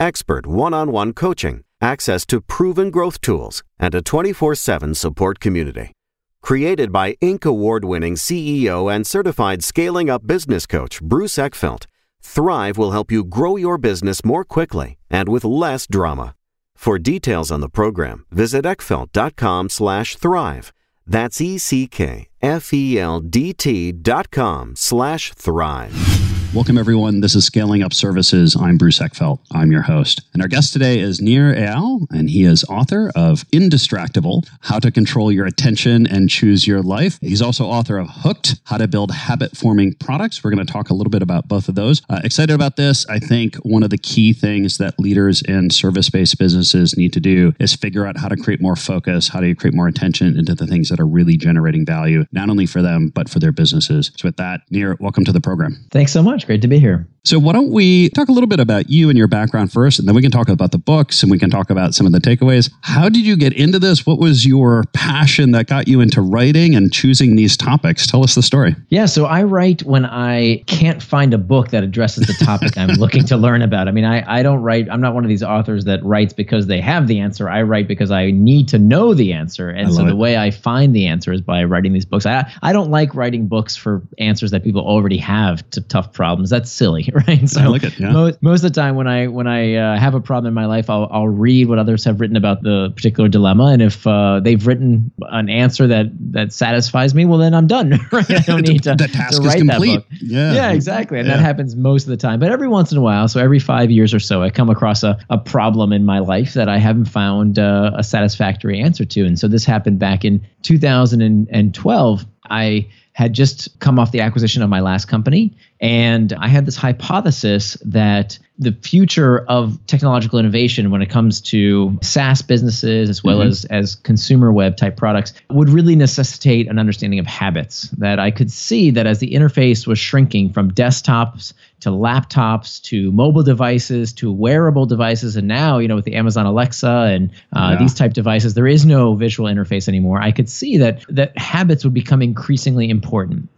expert one on one coaching, access to proven growth tools, and a 24 7 support community. Created by Inc. award winning CEO and certified scaling up business coach Bruce Eckfeldt, Thrive will help you grow your business more quickly and with less drama. For details on the program, visit eckfeldt.com slash thrive. That's E-C-K-F-E-L-D-T dot com slash thrive. Welcome, everyone. This is Scaling Up Services. I'm Bruce Eckfeldt. I'm your host. And our guest today is Nir Eyal, and he is author of Indistractable How to Control Your Attention and Choose Your Life. He's also author of Hooked How to Build Habit Forming Products. We're going to talk a little bit about both of those. Uh, excited about this. I think one of the key things that leaders in service based businesses need to do is figure out how to create more focus, how do you create more attention into the things that are really generating value, not only for them, but for their businesses. So, with that, Nir, welcome to the program. Thanks so much. Great to be here. So, why don't we talk a little bit about you and your background first, and then we can talk about the books and we can talk about some of the takeaways. How did you get into this? What was your passion that got you into writing and choosing these topics? Tell us the story. Yeah, so I write when I can't find a book that addresses the topic I'm looking to learn about. I mean, I, I don't write, I'm not one of these authors that writes because they have the answer. I write because I need to know the answer. And so the way I find the answer is by writing these books. I, I don't like writing books for answers that people already have to tough problems. That's silly, right? So I like it. Yeah. Most, most of the time when I when I uh, have a problem in my life, I'll I'll read what others have written about the particular dilemma, and if uh, they've written an answer that that satisfies me, well then I'm done. Right? I don't need to, the task to write is complete. that book. Yeah, yeah, exactly, and Yeah. that happens most of the time. But every once in a while, so every five years or so, I come across a, a problem in my life that I haven't found uh, a satisfactory answer to, and so this happened back in 2012. I had just come off the acquisition of my last company. And I had this hypothesis that the future of technological innovation when it comes to SaaS businesses as well as, as consumer web type products would really necessitate an understanding of habits. That I could see that as the interface was shrinking from desktops to laptops to mobile devices to wearable devices, and now, you know, with the Amazon Alexa and uh, Yeah. these type devices, there is no visual interface anymore. I could see that that habits would become increasingly important.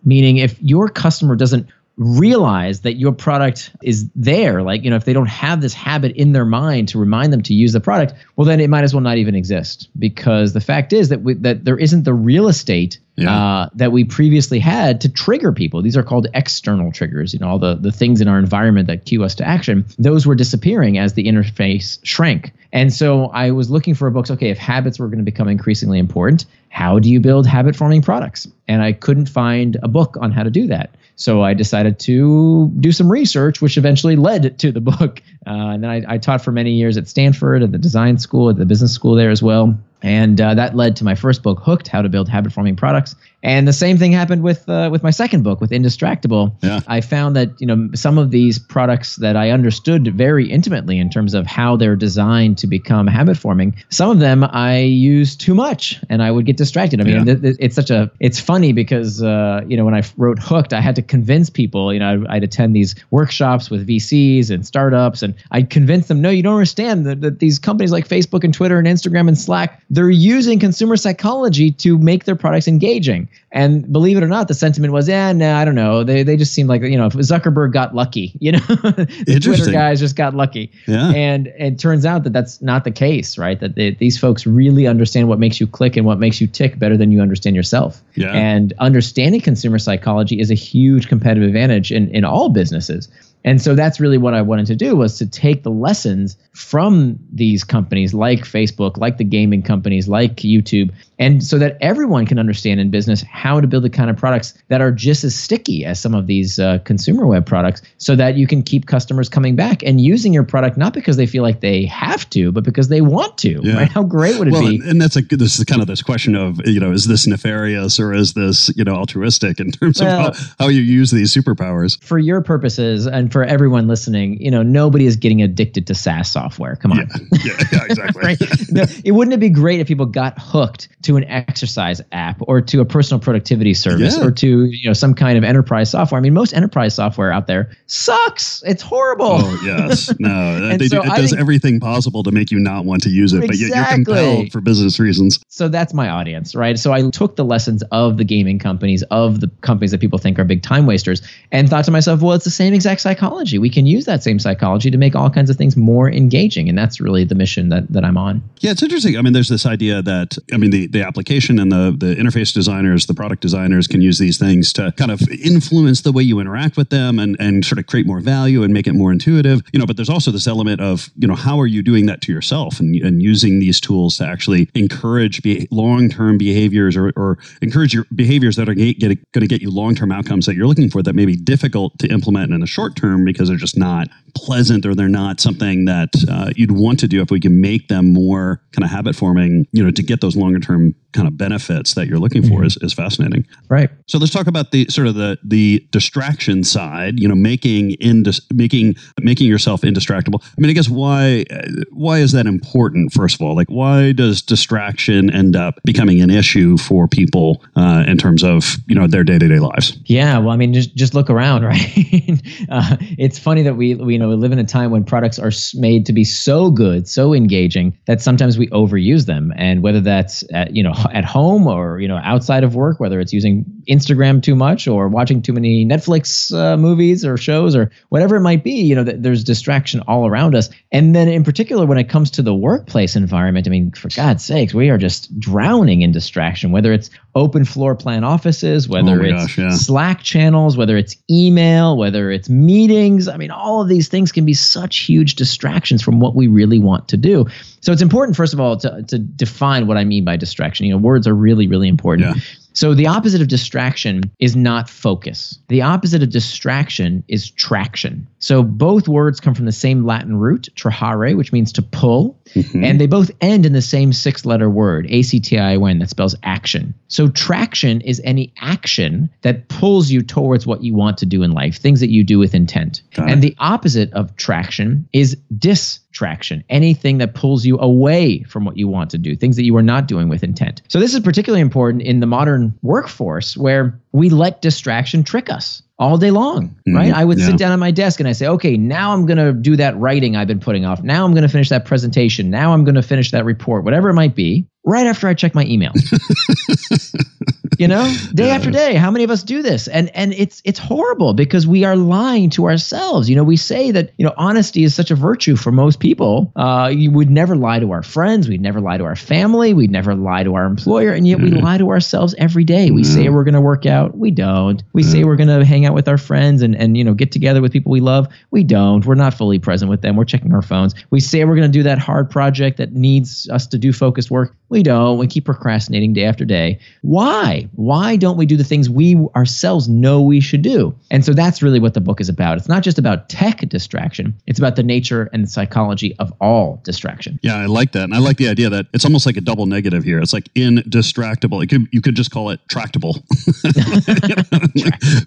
Meaning, if your customer doesn't realize that your product is there. Like you know if they don't have this habit in their mind to remind them to use the product well then it might as well not even exist. Because the fact is that we, that there isn't the real estate Yeah. uh, that we previously had to trigger people. These are called external triggers you know all the the things in our environment that cue us to action. Those were disappearing as the interface shrank. And so i was looking for books okay if habits were going to become increasingly important how do you build habit forming products? And i couldn't find a book on how to do that so I decided to do some research, which eventually led to the book. Uh, and then I, I taught for many years at Stanford, at the design school, at the business school there as well. And uh, that led to my first book, Hooked: How to Build Habit-Forming Products. And the same thing happened with uh, with my second book, with Indistractable. Yeah. I found that you know some of these products that I understood very intimately in terms of how they're designed to become habit forming. Some of them I used too much, and I would get distracted. I mean, Yeah. th- th- it's such a it's funny because uh, you know when I wrote Hooked, I had to convince people. You know, I'd, I'd attend these workshops with VCs and startups, and I'd convince them, no, you don't understand that, that these companies like Facebook and Twitter and Instagram and Slack, they're using consumer psychology to make their products engaging. And believe it or not, the sentiment was, yeah, no, I don't know. They they just seemed like you know Zuckerberg got lucky, you know, the Twitter guys just got lucky. Yeah. And it turns out that that's not the case, right? That they, these folks really understand what makes you click and what makes you tick better than you understand yourself. Yeah. And understanding consumer psychology is a huge competitive advantage in, in all businesses. And so that's really what I wanted to do was to take the lessons from these companies like Facebook, like the gaming companies, like YouTube, and so that everyone can understand in business how to build the kind of products that are just as sticky as some of these uh, consumer web products, so that you can keep customers coming back and using your product not because they feel like they have to, but because they want to. Yeah. Right? How great would it well, be? and- and that's a. This is kind of this question of you know, is this nefarious or is this you know altruistic in terms Well- of how, how you use these superpowers? for your purposes and for everyone listening, you know, nobody is getting addicted to SaaS software. Come on. Yeah, yeah, yeah exactly. right? No, it wouldn't it be great if people got hooked to an exercise app or to a personal productivity service Yeah. or to, you know, some kind of enterprise software? I mean, most enterprise software out there sucks. It's horrible. Oh yes, no. So it I does think- everything possible to make you not want to use it, but yet you're compelled for business reasons. So that's my audience, right? So I took the lessons of the gaming companies, of the companies that people think are big time wasters, and thought to myself, well, it's the same exact psychology. We can use that same psychology to make all kinds of things more engaging. And that's really the mission that, that I'm on. Yeah, it's interesting. I mean, there's this idea that I mean, the, the application and the the interface designers, the product designers can use these things to kind of influence the way you interact with them and and sort of create more value and make it more intuitive. You know, but there's also this element of you know how are you doing that to yourself and, and using these tools to actually encourage be, long term behaviors or, or encourage your behaviors that are going to get you long term outcomes that you're looking for that may be difficult to implement in the short term because they're just not pleasant or they're not something that uh, you'd want to do if we can make them more kind of habit forming you know to get those longer term kind of benefits that you're looking for is, is fascinating. Right. so let's talk about the sort of the the distraction side you know making indis- making making yourself indistractable. I mean i guess why why is that important first of all? Like why does distraction end up becoming an issue for people uh, in terms of you know their day-to-day lives? Yeah, well, I mean, just just look around, right? uh, it's funny that we, we you know we live in a time when products are made to be so good, so engaging that sometimes we overuse them, and whether that's at, you know at home or you know outside of work, whether it's using Instagram too much or watching too many Netflix uh, movies or shows or whatever it might be, you know, th- there's distraction all around us, and then in particular when it comes to the workplace environment, I mean, for God's sakes, we are just drowning in distraction, whether it's open floor plan offices, whether my it's gosh, yeah. Slack channels, whether it's email, whether it's meetings. I mean, all of these things can be such huge distractions from what we really want to do. So it's important, first of all, to, to define what I mean by distraction. You know, words are really, really important. Yeah. So the opposite of distraction is not focus. The opposite of distraction is traction. So both words come from the same Latin root, trahere, which means to pull, Mhm. and they both end in the same six-letter word, A C T I O N, that spells action. So traction is any action that pulls you towards what you want to do in life, things that you do with intent. Got and it. the opposite of traction is distraction, anything that pulls you away from what you want to do, things that you are not doing with intent. So this is particularly important in the modern workforce where we let distraction trick us all day long, Mhm. right? I would Yeah. sit down at my desk and I say, okay, now I'm going to do that writing I've been putting off. Now I'm going to finish that presentation. Now I'm going to finish that report, whatever it might be, right after I check my email. you know, day after day, how many of us do this? And and it's it's horrible because we are lying to ourselves. You know, we say that, you know, honesty is such a virtue for most people. Uh, you would never lie to our friends, we'd never lie to our family, we'd never lie to our employer, and yet we mm-hmm. lie to ourselves every day. We say mm-hmm. we're going to work out, we don't. We say mm-hmm. we're going to hang out with our friends and and you know, get together with people we love, we don't. We're not fully present with them. We're checking our phones. We say we're going to do that hard project that needs us to do focused work. We don't. We keep procrastinating day after day. Why? Why don't we do the things we ourselves know we should do? And so that's really what the book is about. It's not just about tech distraction, it's about the nature and the psychology of all distraction. Yeah, I like that, and I like the idea that it's almost like a double negative here. It's like indistractable. It could you could just call it tractable,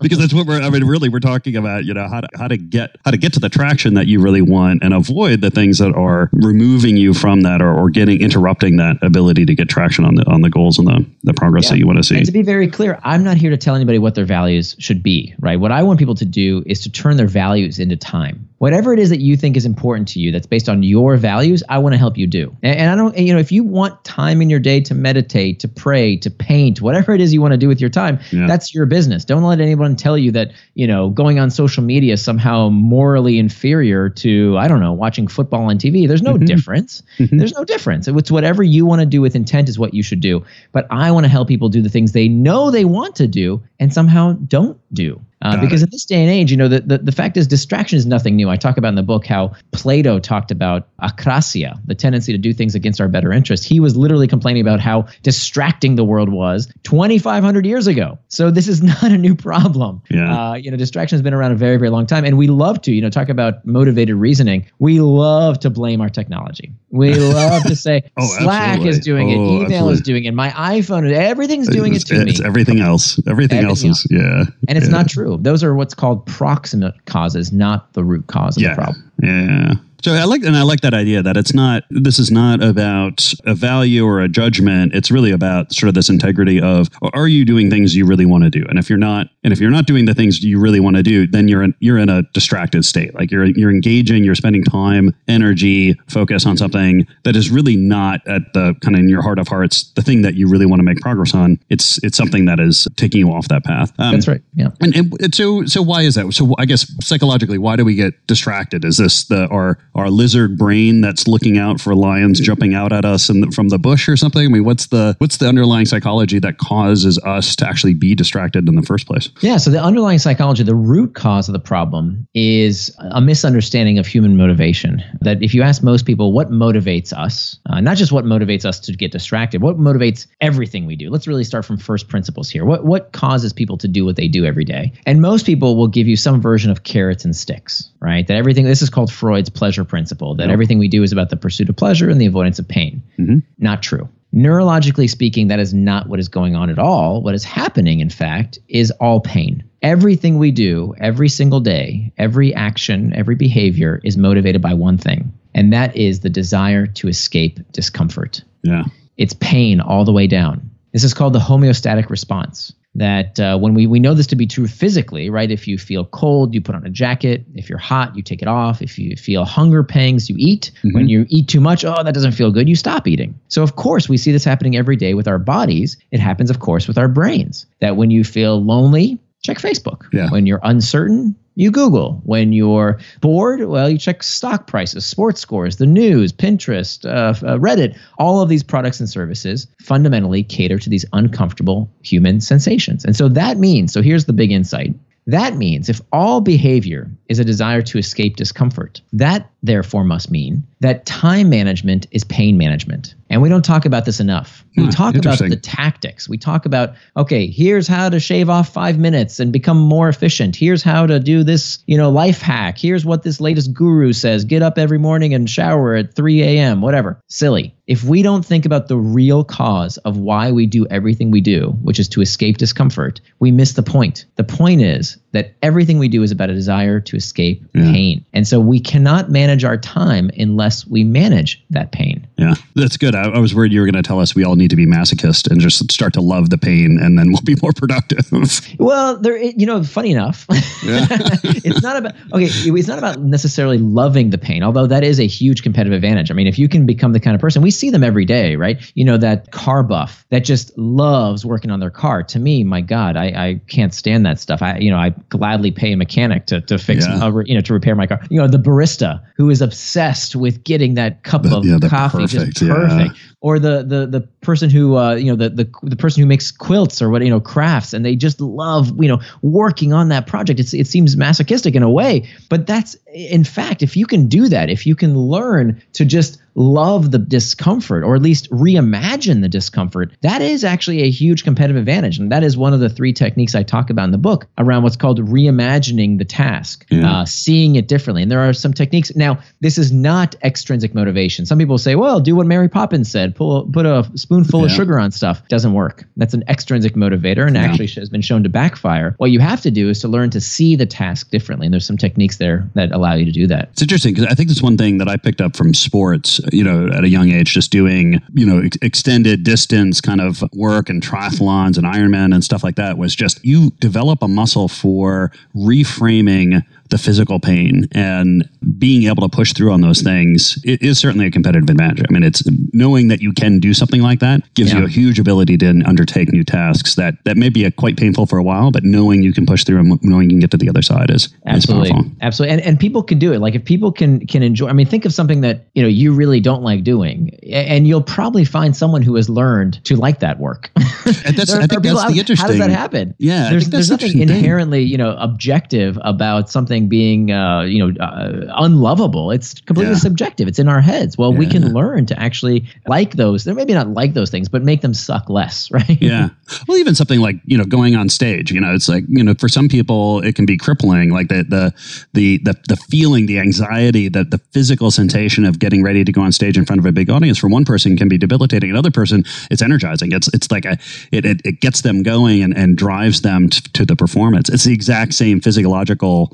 because that's what we're. I mean, really, we're talking about you know how to how to get how to get to the traction that you really want and avoid the things that are removing you from that or, or getting interrupting that ability to get traction on the on the goals and the the progress Yeah. that you want to see. And to be very clear, I'm not here to tell anybody what their values should be, right? What I want people to do is to turn their values into time. Whatever it is that you think is important to you that's based on your values, I want to help you do. And, and I don't, you know, if you want time in your day to meditate, to pray, to paint, whatever it is you want to do with your time, Yeah. that's your business. Don't let anyone tell you that, you know, going on social media is somehow morally inferior to, I don't know, watching football on TV. There's no Mhm. difference. Mhm. There's no difference. It's whatever you want to do with intent is what you should do. But I want to help people do the things they know they want to do and somehow don't do. Uh, because it. in this day and age, you know, the, the, the fact is distraction is nothing new. I talk about in the book how Plato talked about akrasia, the tendency to do things against our better interest. He was literally complaining about how distracting the world was 2,500 years ago. So this is not a new problem. Yeah. Uh, you know, distraction has been around a very, very long time. And we love to, you know, talk about motivated reasoning. We love to blame our technology. We love to say Oh, Slack is absolutely. doing it, Oh, email absolutely. is doing it, my iPhone, everything's doing it it's, to me. it's everything else. Everything, Everything else is yeah. And it's That's not true. Those are what's called proximate causes, not the root cause of yeah. the problem. Yeah. So I like, and I like that idea that it's not. This is not about a value or a judgment. It's really about sort of this integrity of: Are you doing things you really want to do? And if you're not, and if you're not doing the things you really want to do, then you're in you're in a distracted state. Like you're you're engaging, you're spending time, energy, focus on something that is really not at the kind of in your heart of hearts the thing that you really want to make progress on. It's it's something that is taking you off that path. Um, That's right. Yeah. And, and so so why is that? So I guess psychologically, why do we get distracted? Is this the our our lizard brain that's looking out for lions jumping out at us the, from the bush or something? I mean, what's the what's the underlying psychology that causes us to actually be distracted in the first place? Yeah, so the underlying psychology, the root cause of the problem is a misunderstanding of human motivation. That if you ask most people what motivates us, uh, not just what motivates us to get distracted, what motivates everything we do. Let's really start from first principles here. What what causes people to do what they do every day? And most people will give you some version of carrots and sticks, right? That everything this is called Freud's pleasure principle, that everything we do is about the pursuit of pleasure and the avoidance of pain. Mm-hmm. Not true. Neurologically speaking, that is not what is going on at all. What is happening, in fact, is all pain. Everything we do every single day, every action, every behavior is motivated by one thing, and that is the desire to escape discomfort. Yeah. It's pain all the way down. This is called the homeostatic response that uh, when we, we know this to be true physically, right? If you feel cold, you put on a jacket. If you're hot, you take it off. If you feel hunger pangs, you eat. Mm-hmm. When you eat too much, oh, that doesn't feel good, you stop eating. So, of course, we see this happening every day with our bodies. It happens, of course, with our brains. That when you feel lonely, check Facebook. Yeah. When you're uncertain, you Google. When you're bored, well, you check stock prices, sports scores, the news, Pinterest, uh, uh, Reddit. All of these products and services fundamentally cater to these uncomfortable human sensations. And so that means, so here's the big insight. That means if all behavior is a desire to escape discomfort, that therefore must mean that time management is pain management. And we don't talk about this enough. We hmm, talk about the tactics. We talk about, okay, here's how to shave off five minutes and become more efficient. Here's how to do this, you know, life hack. Here's what this latest guru says. Get up every morning and shower at 3 a.m., whatever. Silly. If we don't think about the real cause of why we do everything we do, which is to escape discomfort, we miss the point. The point is that everything we do is about a desire to escape yeah. pain. And so we cannot manage our time unless we manage that pain. Yeah, that's good. I, I was worried you were going to tell us we all need to be masochist and just start to love the pain and then we'll be more productive. well, there, you know, funny enough, yeah. it's not about, okay, it's not about necessarily loving the pain, although that is a huge competitive advantage. I mean, if you can become the kind of person, we see them every day, right? You know, that car buff that just loves working on their car. To me, my God, I, I can't stand that stuff. I, you know, I gladly pay a mechanic to, to fix, yeah. Uh, a, you know, to repair my car. You know, the barista who is obsessed with getting that cup the, of yeah, coffee perfect, just perfect. Yeah like or the, the, the person who, uh, you know, the, the, the person who makes quilts or what, you know, crafts and they just love, you know, working on that project. It's, it seems masochistic in a way, but that's, in fact, if you can do that, if you can learn to just love the discomfort or at least reimagine the discomfort, that is actually a huge competitive advantage. And that is one of the three techniques I talk about in the book around what's called reimagining the task, yeah. uh, seeing it differently. And there are some techniques. Now, this is not extrinsic motivation. Some people say, well, do what Mary Poppins said, pull, put a spoonful yeah. of sugar on stuff. Doesn't work. That's an extrinsic motivator and yeah. actually has been shown to backfire. What you have to do is to learn to see the task differently. And there's some techniques there that allow you to do that. It's interesting because I think that's one thing that I picked up from sports you know, at a young age, just doing, you know, ex- extended distance kind of work and triathlons and Ironman and stuff like that was just you develop a muscle for reframing the physical pain and being able to push through on those things it is certainly a competitive advantage. I mean, it's knowing that you can do something like that gives yeah. you a huge ability to undertake new tasks that that may be a, quite painful for a while, but knowing you can push through and knowing you can get to the other side is absolutely, is absolutely, and and people can do it. Like if people can can enjoy. I mean, think of something that you know you really don't like doing, and you'll probably find someone who has learned to like that work. And that's, there, I think that's the interesting. How does that happen? Yeah, there's, there's nothing inherently thing. you know objective about something something being uh, you know uh, unlovable. It's completely yeah. subjective. It's in our heads. Well, yeah. we can learn to actually like those. They're maybe not like those things, but make them suck less, right? Yeah. Well, even something like you know going on stage. You know, it's like you know for some people it can be crippling. Like the the the the, the feeling, the anxiety, the the physical sensation of getting ready to go on stage in front of a big audience for one person can be debilitating. Another person, it's energizing. It's it's like a it it, it gets them going and and drives them t- to the performance. It's the exact same physiological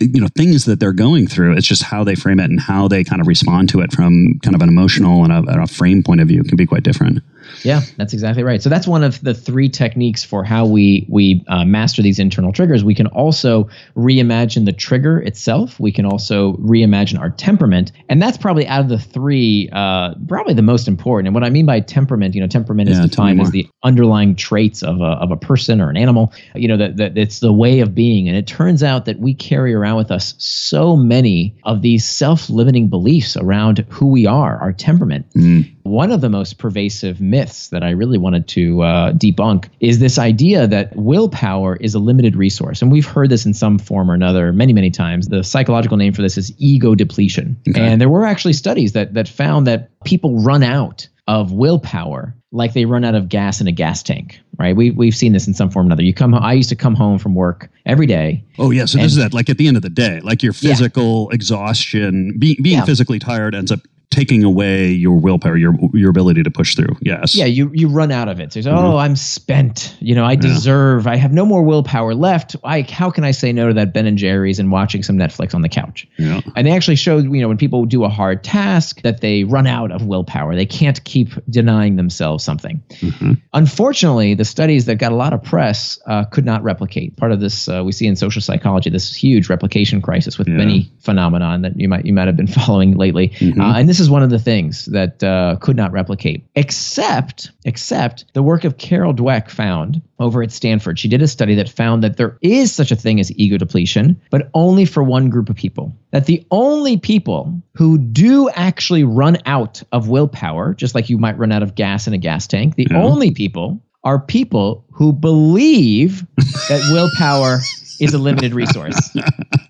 you know things that they're going through it's just how they frame it and how they kind of respond to it from kind of an emotional and a, and a frame point of view can be quite different yeah, that's exactly right. So that's one of the three techniques for how we we uh, master these internal triggers. We can also reimagine the trigger itself. We can also reimagine our temperament, and that's probably out of the three, uh, probably the most important. And what I mean by temperament, you know, temperament yeah, is defined as the underlying traits of a of a person or an animal. You know, that that it's the way of being, and it turns out that we carry around with us so many of these self-limiting beliefs around who we are, our temperament. Mm. One of the most pervasive myths that I really wanted to uh, debunk is this idea that willpower is a limited resource. And we've heard this in some form or another many, many times. The psychological name for this is ego depletion. Okay. And there were actually studies that, that found that people run out of willpower like they run out of gas in a gas tank, right? We, we've seen this in some form or another. You come, I used to come home from work every day. Oh, yeah. So this is that, like at the end of the day, like your physical yeah. exhaustion, being, being yeah. physically tired ends up taking away your willpower, your your ability to push through. Yes. Yeah, you you run out of it. So mm-hmm. oh, I'm spent. You know, I deserve. Yeah. I have no more willpower left. I how can I say no to that Ben and Jerry's and watching some Netflix on the couch? Yeah. And they actually showed you know when people do a hard task that they run out of willpower. They can't keep denying themselves something. Mm-hmm. Unfortunately, the studies that got a lot of press uh, could not replicate. Part of this uh, we see in social psychology this huge replication crisis with yeah. many phenomenon that you might you might have been following lately. Mm-hmm. Uh, and this is is one of the things that uh, could not replicate, except except the work of Carol Dweck found over at Stanford. She did a study that found that there is such a thing as ego depletion, but only for one group of people. That the only people who do actually run out of willpower, just like you might run out of gas in a gas tank, the only people are people who believe that willpower is a limited resource.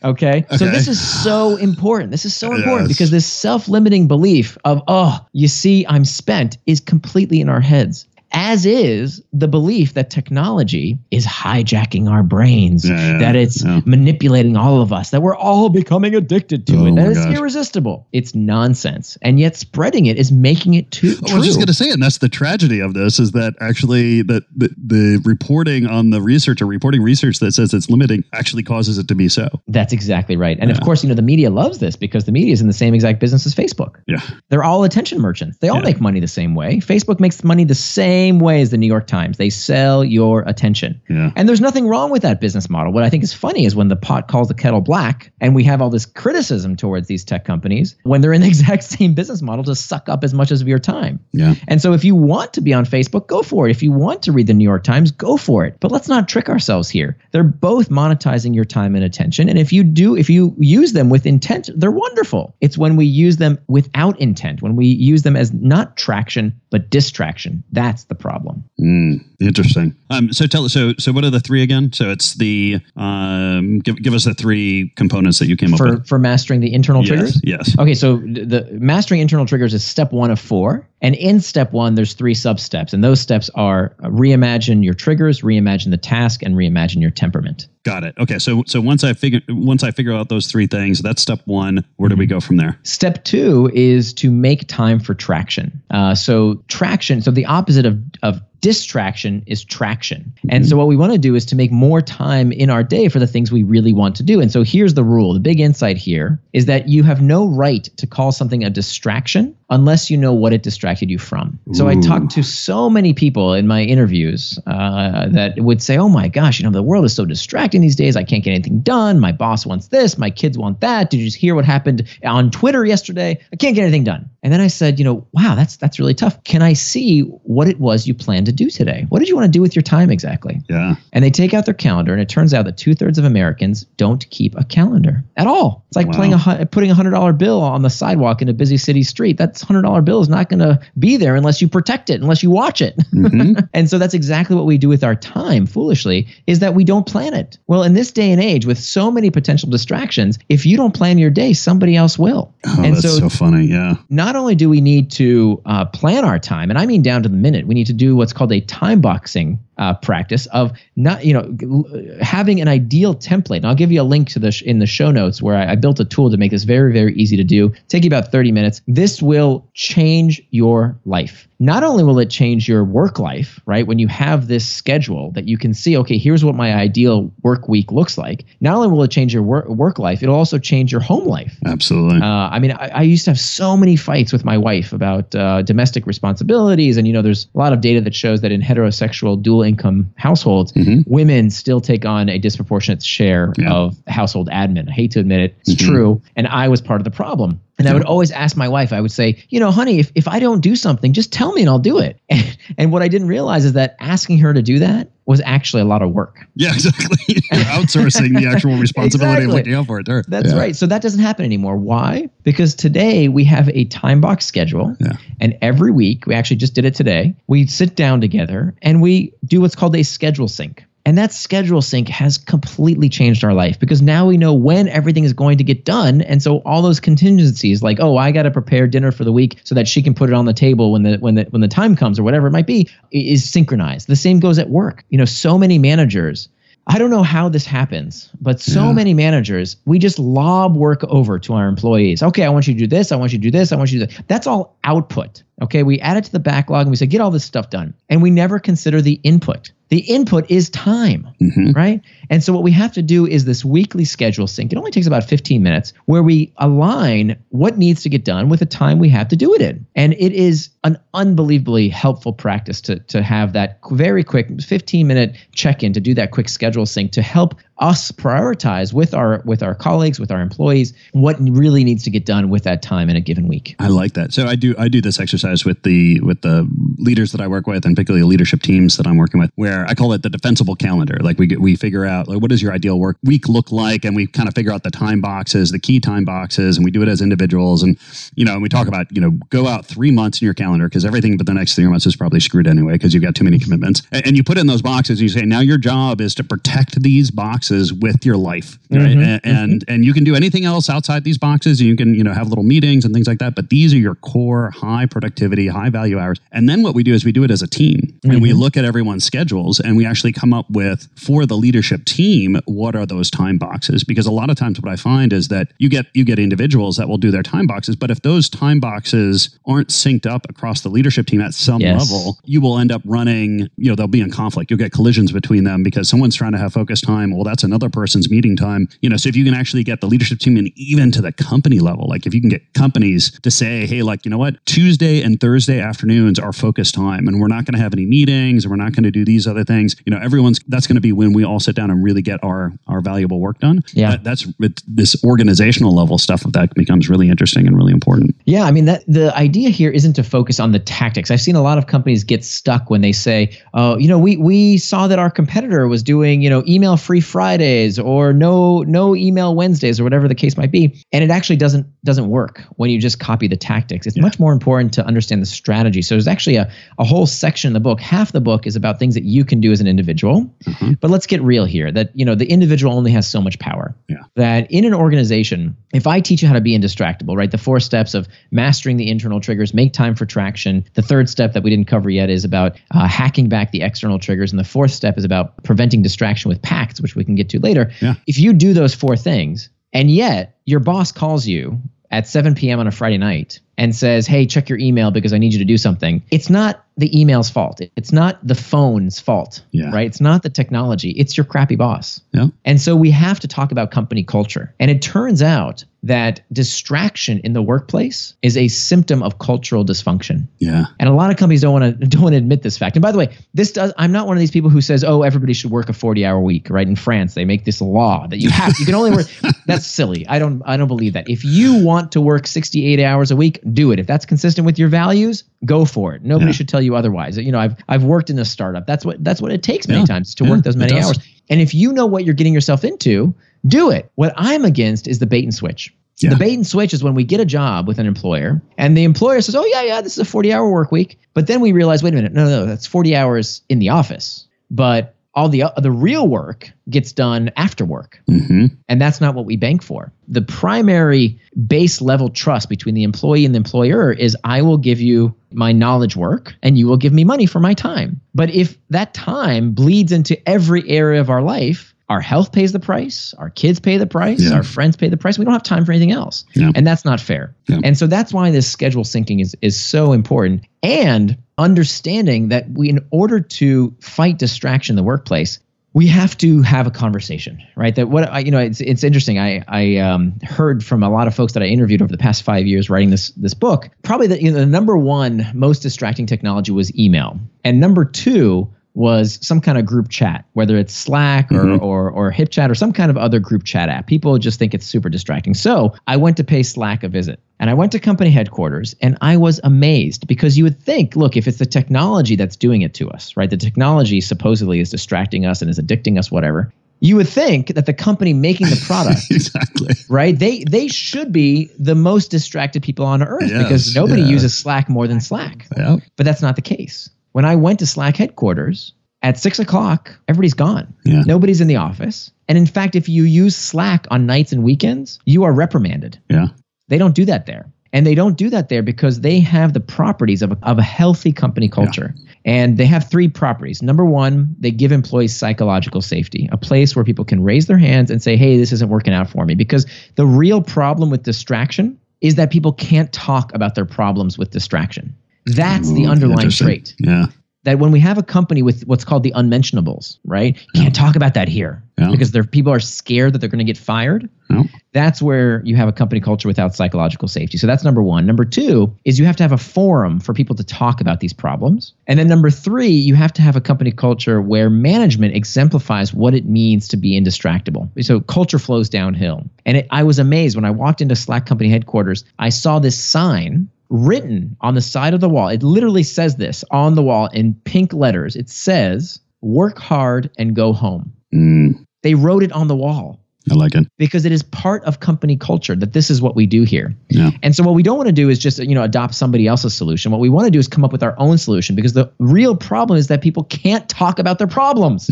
Okay? okay? So this is so important. This is so important yes. because this self-limiting belief of, oh, you see, I'm spent is completely in our heads as is the belief that technology is hijacking our brains, yeah, yeah, that it's yeah. manipulating all of us, that we're all becoming addicted to oh it, that it's gosh. irresistible. It's nonsense. And yet spreading it is making it too oh, I was just going to say and that's the tragedy of this is that actually that the, the reporting on the research or reporting research that says it's limiting actually causes it to be so. That's exactly right. And of course, you know, the media loves this because the media is in the same exact business as Facebook. Yeah. They're all attention merchants. They all make money the same way. Facebook makes money the same same way as the New York Times. They sell your attention. Yeah. And there's nothing wrong with that business model. What I think is funny is when the pot calls the kettle black and we have all this criticism towards these tech companies when they're in the exact same business model to suck up as much of your time. Yeah. And so if you want to be on Facebook, go for it. If you want to read the New York Times, go for it. But let's not trick ourselves here. They're both monetizing your time and attention. And if you do, if you use them with intent, they're wonderful. It's when we use them without intent, when we use them as not traction, but distraction. That's the the problem. Mm, interesting. Um, so tell us. So so what are the three again? So it's the um, give give us the three components that you came for, up with for mastering the internal yes, triggers. Yes. Okay. So the mastering internal triggers is step one of four. And in step one, there's three sub steps. And those steps are reimagine your triggers, reimagine the task, and reimagine your temperament. Got it. Okay. So so once I figure once I figure out those three things, that's step one. Where do we go from there? Step two is to make time for traction. Uh, so traction. So the opposite of of distraction is traction. And so what we want to do is to make more time in our day for the things we really want to do. And so here's the rule. The big insight here is that you have no right to call something a distraction unless you know what it distracted you from. So Ooh. I talked to so many people in my interviews uh, that would say, "Oh my gosh, you know the world is so distracting these days. I can't get anything done. My boss wants this. My kids want that. Did you just hear what happened on Twitter yesterday? I can't get anything done." And then I said, "You know, wow, that's that's really tough. Can I see what it was you planned to do today? What did you want to do with your time exactly?" Yeah. And they take out their calendar, and it turns out that two thirds of Americans don't keep a calendar at all. It's like wow. playing a putting a hundred dollar bill on the sidewalk in a busy city street. That's hundred dollar bill is not going to be there unless you protect it, unless you watch it. Mm-hmm. and so that's exactly what we do with our time. Foolishly, is that we don't plan it. Well, in this day and age, with so many potential distractions, if you don't plan your day, somebody else will. Oh, and that's so, so funny. Yeah. Not not only do we need to uh, plan our time, and I mean down to the minute, we need to do what's called a time boxing uh, practice of not, you know, having an ideal template. And I'll give you a link to the sh- in the show notes where I, I built a tool to make this very, very easy to do. Take you about 30 minutes. This will change your life. Not only will it change your work life, right? When you have this schedule that you can see, okay, here's what my ideal work week looks like. Not only will it change your work, work life, it'll also change your home life. Absolutely. Uh, I mean, I, I, used to have so many fights with my wife about uh, domestic responsibilities. And, you know, there's a lot of data that shows that in heterosexual dual income households, mm-hmm. women still take on a disproportionate share yeah. of household admin. I hate to admit it, it's mm-hmm. true. And I was part of the problem. And I would always ask my wife, I would say, you know, honey, if, if I don't do something, just tell me and I'll do it. And, and what I didn't realize is that asking her to do that was actually a lot of work. Yeah, exactly. You're outsourcing the actual responsibility exactly. of looking out for it. There. That's yeah. right. So that doesn't happen anymore. Why? Because today we have a time box schedule. Yeah. And every week, we actually just did it today, we sit down together and we do what's called a schedule sync. And that schedule sync has completely changed our life because now we know when everything is going to get done. And so all those contingencies like, oh, I got to prepare dinner for the week so that she can put it on the table when the when the when the time comes or whatever it might be is synchronized. The same goes at work. You know, so many managers I don't know how this happens, but so yeah. many managers, we just lob work over to our employees. Okay, I want you to do this. I want you to do this. I want you to do that. That's all output. Okay, we add it to the backlog and we say, get all this stuff done. And we never consider the input. The input is time, mm-hmm. right? And so what we have to do is this weekly schedule sync. It only takes about 15 minutes where we align what needs to get done with the time we have to do it in. And it is an unbelievably helpful practice to, to have that very quick 15 minute check in to do that quick schedule sync to help us prioritize with our with our colleagues with our employees what really needs to get done with that time in a given week i like that so i do i do this exercise with the with the leaders that i work with and particularly leadership teams that i'm working with where i call it the defensible calendar like we we figure out like what does your ideal work week look like and we kind of figure out the time boxes the key time boxes and we do it as individuals and you know and we talk about you know go out three months in your calendar because everything but the next three months is probably screwed anyway because you've got too many commitments and, and you put in those boxes and you say now your job is to protect these boxes with your life, right? Mm-hmm, and and, mm-hmm. and you can do anything else outside these boxes. and You can you know have little meetings and things like that. But these are your core high productivity, high value hours. And then what we do is we do it as a team, mm-hmm. and we mm-hmm. look at everyone's schedules, and we actually come up with for the leadership team what are those time boxes? Because a lot of times what I find is that you get you get individuals that will do their time boxes, but if those time boxes aren't synced up across the leadership team at some yes. level, you will end up running. You know they'll be in conflict. You'll get collisions between them because someone's trying to have focus time. Well, that's another person's meeting time. You know, so if you can actually get the leadership team and even to the company level, like if you can get companies to say, hey, like, you know what, Tuesday and Thursday afternoons are focus time and we're not going to have any meetings and we're not going to do these other things. You know, everyone's that's going to be when we all sit down and really get our our valuable work done. Yeah. That, that's this organizational level stuff of that becomes really interesting and really important. Yeah. I mean, that the idea here isn't to focus on the tactics. I've seen a lot of companies get stuck when they say, oh, you know, we, we saw that our competitor was doing, you know, email free Fridays or no no email Wednesdays or whatever the case might be. And it actually doesn't doesn't work when you just copy the tactics. It's yeah. much more important to understand the strategy. So there's actually a, a whole section in the book. Half the book is about things that you can do as an individual. Mm-hmm. But let's get real here that you know the individual only has so much power. Yeah. That in an organization, if I teach you how to be indistractable, right? The four steps of mastering the internal triggers, make time for traction. The third step that we didn't cover yet is about uh, hacking back the external triggers. And the fourth step is about preventing distraction with pacts, which we can get to later. Yeah. If you do those four things and yet your boss calls you at 7 p.m. on a Friday night and says, Hey, check your email because I need you to do something, it's not the email's fault. It's not the phone's fault, yeah. right? It's not the technology. It's your crappy boss. Yeah. And so we have to talk about company culture. And it turns out that distraction in the workplace is a symptom of cultural dysfunction. Yeah. And a lot of companies don't want to don't want to admit this fact. And by the way, this does I'm not one of these people who says, "Oh, everybody should work a 40-hour week," right? In France, they make this law that you have you can only work That's silly. I don't I don't believe that. If you want to work 68 hours a week, do it. If that's consistent with your values, go for it. Nobody yeah. should tell you otherwise. You know, I've I've worked in a startup. That's what that's what it takes many yeah. times to yeah, work those many hours. And if you know what you're getting yourself into, do it. What I'm against is the bait and switch. Yeah. The bait and switch is when we get a job with an employer and the employer says, "Oh yeah, yeah, this is a 40-hour work week." But then we realize, "Wait a minute. No, no, that's 40 hours in the office." But all the the real work gets done after work. hmm And that's not what we bank for. The primary base level trust between the employee and the employer is I will give you my knowledge work and you will give me money for my time. But if that time bleeds into every area of our life, our health pays the price, our kids pay the price, Yeah. our friends pay the price. We don't have time for anything else. Yeah. And that's not fair. Yeah. And so that's why this schedule syncing is is so important. And understanding that we in order to fight distraction in the workplace, we have to have a conversation, right? That what I, you know, it's it's interesting. I I um, heard from a lot of folks that I interviewed over the past five years writing this this book. Probably the you know, the number one most distracting technology was email, and number two was some kind of group chat, whether it's Slack or, Mhm. or or HipChat or some kind of other group chat app. People just think it's super distracting. So I went to pay Slack a visit. And I went to company headquarters and I was amazed because you would think, look, if it's the technology that's doing it to us, right? The technology supposedly is distracting us and is addicting us, whatever. You would think that the company making the product, exactly. right? They they should be the most distracted people on earth Yes, because nobody yeah. uses Slack more than Slack. Yep. But that's not the case. When I went to Slack headquarters at six o'clock, everybody's gone. Yeah. Nobody's in the office. And in fact, if you use Slack on nights and weekends, you are reprimanded. Yeah. They don't do that there. And they don't do that there because they have the properties of a, of a healthy company culture. And they have three properties. Number one, they give employees psychological safety, a place where people can raise their hands and say, hey, this isn't working out for me. Because the real problem with distraction is that people can't talk about their problems with distraction. That's the underlying trait Yeah. that when we have a company with what's called the unmentionables, right? You can't talk about that here Yeah. because there people are scared that they're going to get fired. Yeah. That's where you have a company culture without psychological safety. So that's number one. Number two is you have to have a forum for people to talk about these problems. And then number three, you have to have a company culture where management exemplifies what it means to be indistractable. So culture flows downhill. And it, I was amazed when I walked into Slack company headquarters, I saw this sign written on the side of the wall. It literally says this on the wall in pink letters. It says, work hard and go home. Mm, They wrote it on the wall I like it. because it is part of company culture that this is what we do here. Yeah. And so what we don't want to do is just you know adopt somebody else's solution. What we want to do is come up with our own solution because the real problem is that people can't talk about their problems.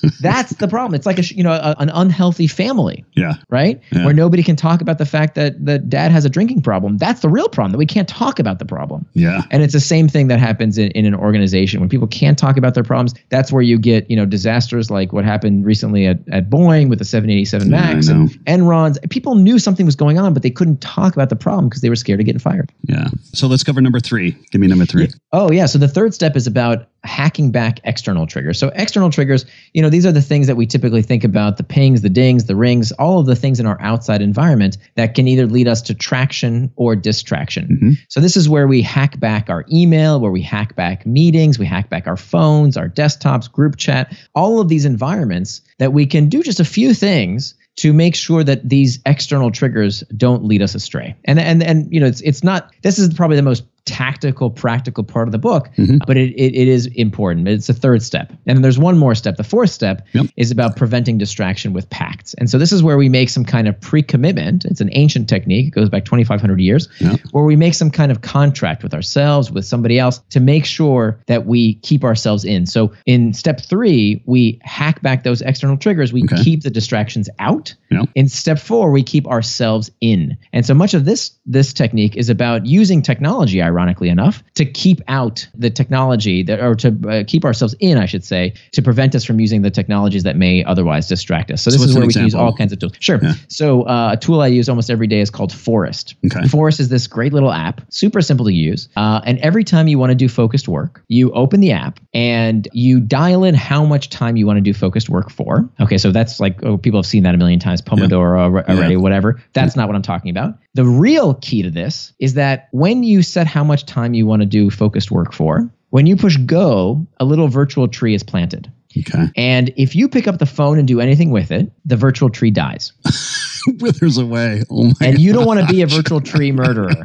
That's the problem. It's like a you know a, an unhealthy family, Yeah. right? Yeah. Where nobody can talk about the fact that that dad has a drinking problem. That's the real problem that we can't talk about the problem. Yeah. And it's the same thing that happens in, in an organization when people can't talk about their problems. That's where you get, you know, disasters like what happened recently at, at Boeing with the 787 Yeah, Max and Enron's. People knew something was going on, but they couldn't talk about the problem because they were scared of getting fired. Yeah. So let's cover number three. Give me number three. Oh, yeah. So the third step is about hacking back external triggers. So external triggers, you know, these are the things that we typically think about the pings, the dings, the rings, all of the things in our outside environment that can either lead us to traction or distraction. Mhm. So this is where we hack back our email, where we hack back meetings, we hack back our phones, our desktops, group chat, all of these environments that we can do just a few things to make sure that these external triggers don't lead us astray. And and and you know, it's it's not this is probably the most tactical, practical part of the book, Mhm. but it, it, it is important. It's a third step. And then there's one more step. The fourth step Yep. is about preventing distraction with pacts. And so this is where we make some kind of pre-commitment. It's an ancient technique. It goes back 2,500 years, Yep. where we make some kind of contract with ourselves, with somebody else, to make sure that we keep ourselves in. So in step three, we hack back those external triggers. We Okay. keep the distractions out. Yep. In step four, we keep ourselves in. And so much of this this technique is about using technology, ironically enough, to keep out the technology that, or to uh, keep ourselves in, I should say, to prevent us from using the technologies that may otherwise distract us. So So this is where we can use all kinds of tools. Sure. Yeah. So uh, a tool I use almost every day is called Forest. Okay. Forest is this great little app, super simple to use. Uh, and every time you want to do focused work, you open the app and you dial in how much time you want to do focused work for. Okay, so that's like oh, people have seen that a million times, Pomodoro alre- already, Yeah. whatever. That's not what I'm talking about. The real key to this is that when you set how much time you want to do focused work for, when you push go, a little virtual tree is planted. Okay. And if you pick up the phone and do anything with it, the virtual tree dies. Withers away. Oh my. And you don't want to be a virtual tree murderer.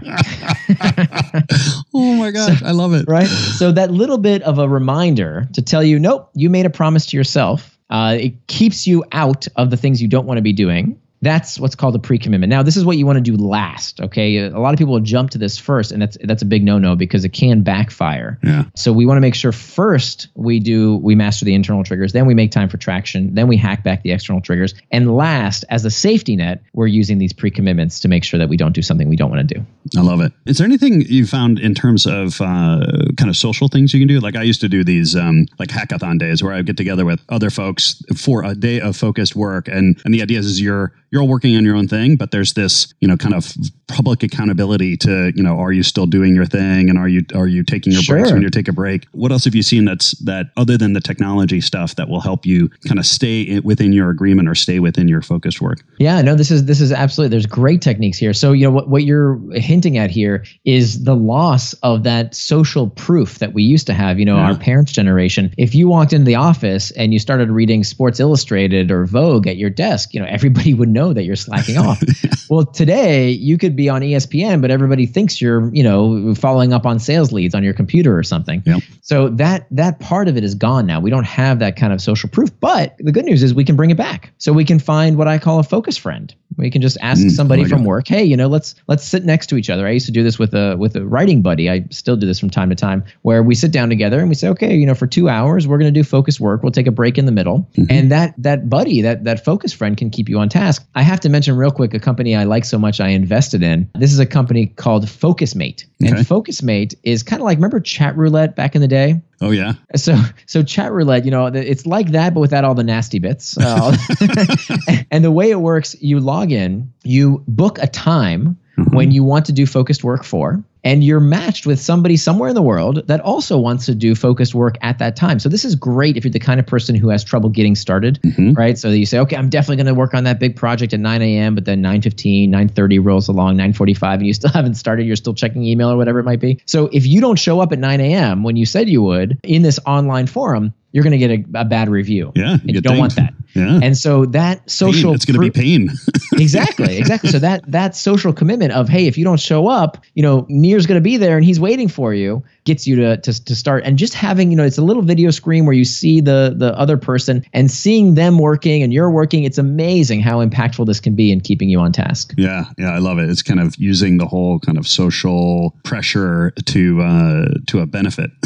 oh my gosh. I love it. right? So that little bit of a reminder to tell you, nope, you made a promise to yourself. Uh, it keeps you out of the things you don't want to be doing. That's what's called a pre-commitment. Now, this is what you want to do last. Okay, a lot of people will jump to this first, and that's that's a big no-no because it can backfire. Yeah. So we want to make sure first we do we master the internal triggers, then we make time for traction, then we hack back the external triggers, and last, as a safety net, we're using these pre-commitments to make sure that we don't do something we don't want to do. I love it. Is there anything you found in terms of uh, kind of social things you can do? Like I used to do these um, like hackathon days where I would get together with other folks for a day of focused work, and and the idea is, is you're you're all working on your own thing, but there's this you know kind of public accountability to you know are you still doing your thing and are you are you taking your Sure. breaks when you take a break? What else have you seen that's that other than the technology stuff that will help you kind of stay within your agreement or stay within your focused work? Yeah, no, this is this is absolutely. There's great techniques here. So you know what what you're hinting at here is the loss of that social proof that we used to have. You know, Yeah. our parents' generation. If you walked into the office and you started reading Sports Illustrated or Vogue at your desk, you know everybody would know that you're slacking off. Well, today you could be on ESPN, but everybody thinks you're you know following up on sales leads on your computer or something. Yep. So that that part of it is gone now. We don't have that kind of social proof. But the good news is we can bring it back. So we can find what I call a focus friend. We can just ask Mm, somebody like from it. work, hey, you know, let's let's sit next to each other. I used to do this with a with a writing buddy. I still do this from time to time, where we sit down together and we say, okay, you know, for two hours we're going to do focus work. We'll take a break in the middle, and that that buddy, that that focus friend, can keep you on task. I have to mention real quick a company I like so much I invested in. This is a company called FocusMate, Okay. and FocusMate is kind of like remember chat roulette back in the day. Oh yeah, So, so chat roulette, you know, it's like that, but without all the nasty bits. Uh, and the way it works, you log in, you book a time when you want to do focused work for, and you're matched with somebody somewhere in the world that also wants to do focused work at that time. So this is great if you're the kind of person who has trouble getting started, Mhm. right? So you say, okay, I'm definitely going to work on that big project at 9 a.m., but then 9:15, 9:30 rolls along, 9:45, and you still haven't started. You're still checking email or whatever it might be. So if you don't show up at 9 a.m. when you said you would in this online forum, you're going to get a, a bad review. yeah. and you you'd don't think. want that. Yeah, And so that social pain. It's going to be pain. exactly exactly so that that social commitment of hey if you don't show up you know Nir's going to be there and he's waiting for you gets you to, to to start and just having you know it's a little video screen where you see the the other person and seeing them working and you're working it's amazing how impactful this can be in keeping you on task Yeah, yeah, I love it. It's kind of using the whole kind of social pressure to uh, to a benefit.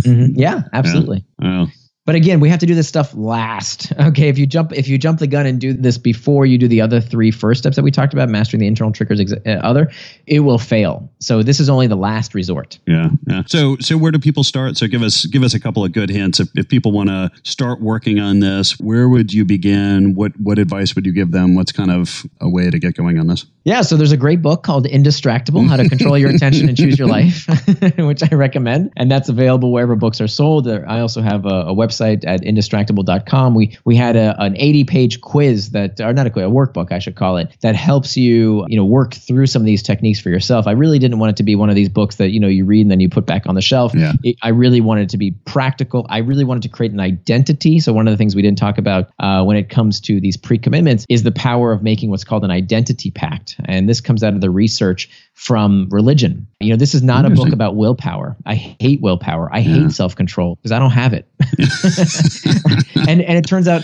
Mhm. yeah absolutely Oh, But again, we have to do this stuff last. Okay, if you jump if you jump the gun and do this before you do the other three first steps that we talked about, mastering the internal triggers, ex- uh, other, it will fail. So this is only the last resort. yeah, yeah. So, so where do people start? So, give us give us a couple of good hints. If, if people want to start working on this, where would you begin? What what advice would you give them? What's kind of a way to get going on this? Yeah, so there's a great book called Indistractable: How to Control Your Attention and Choose Your Life, which I recommend, and that's available wherever books are sold. I also have a, a website at indistractable.com. We we had a, an 80-page quiz that, or not a quiz, a workbook I should call it, that helps you you know work through some of these techniques for yourself. I really didn't want it to be one of these books that you know you read and then you put back on the shelf. Yeah. It, I really wanted it to be practical. I really wanted to create an identity. So one of the things we didn't talk about uh, when it comes to these pre-commitments is the power of making what's called an identity pact, and this comes out of the research from religion. You know, this is not a book about willpower. I hate willpower. I Yeah. hate self-control because I don't have it. and and it turns out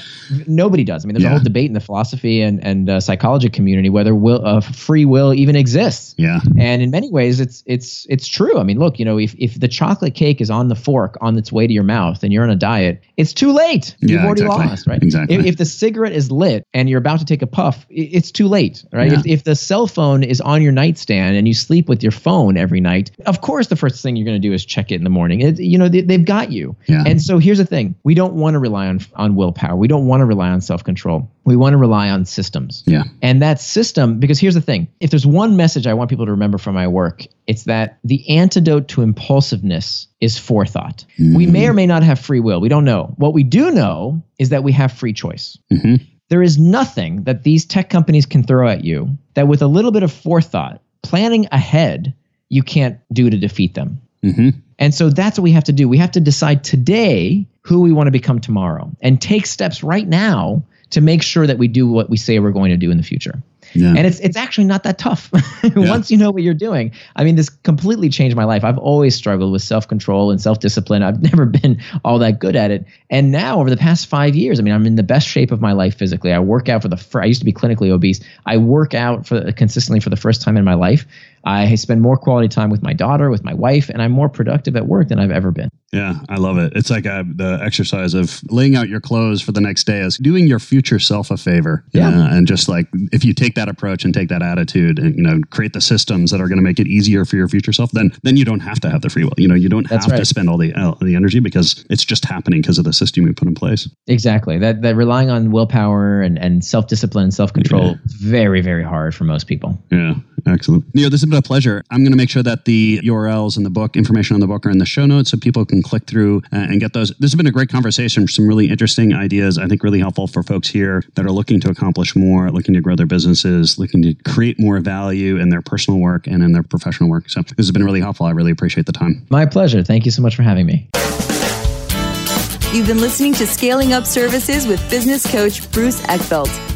nobody does. I mean, there's a whole debate in the philosophy and and uh, psychology community whether will uh, free will even exists. Yeah, And in many ways, it's it's it's true. I mean, look, you know, if if the chocolate cake is on the fork on its way to your mouth and you're on a diet, it's too late. You've Yeah, already exactly. lost, right? Exactly. If, if the cigarette is lit and you're about to take a puff, it's too late, right? Yeah. If, if the cell phone is on your nightstand and you sleep with your phone every night, of course, the first thing you're going to do is check it in the morning. It, you know, they, they've got you. Yeah. And so here's the thing: we don't want to rely on on willpower. We don't want to rely on self control. We want to rely on systems. yeah, And that system, because here's the thing if there's one message I want people to remember from my work, it's that the antidote to impulsiveness is forethought. We may or may not have free will. We don't know. What we do know is that we have free choice. Mhm. There is nothing that these tech companies can throw at you that with a little bit of forethought, planning ahead, you can't do to defeat them. hmm And so that's what we have to do. We have to decide today who we want to become tomorrow and take steps right now to make sure that we do what we say we're going to do in the future. Yeah. And it's it's actually not that tough once you know what you're doing. I mean, this completely changed my life. I've always struggled with self control and self discipline. I've never been all that good at it. And now, over the past five years, I mean, I'm in the best shape of my life physically. I work out for the. Fir- I used to be clinically obese. I work out for consistently for the first time in my life. I spend more quality time with my daughter, with my wife, and I'm more productive at work than I've ever been. Yeah, I love it. It's like a, uh, the exercise of laying out your clothes for the next day as doing your future self a favor. Yeah. Uh, and just like if you take that approach and take that attitude and, you know, create the systems that are going to make it easier for your future self, then then you don't have to have the free will. You know, you don't That's have right. to spend all the uh, the energy because it's just happening because of the system we put in place. Exactly. That that relying on willpower and, and self discipline and self control yeah. very, very hard for most people. Yeah. Excellent. Nir, this has been a pleasure. I'm going to make sure that the URLs in the book, information on the book, are in the show notes so people can click through uh, and get those. This has been a great conversation. Some really interesting ideas. I think really helpful for folks here that are looking to accomplish more, looking to grow their businesses, looking to create more value in their personal work and in their professional work. So this has been really helpful. I really appreciate the time. My pleasure. Thank you so much for having me. You've been listening to Scaling Up Services with business coach Bruce Eckfeldt.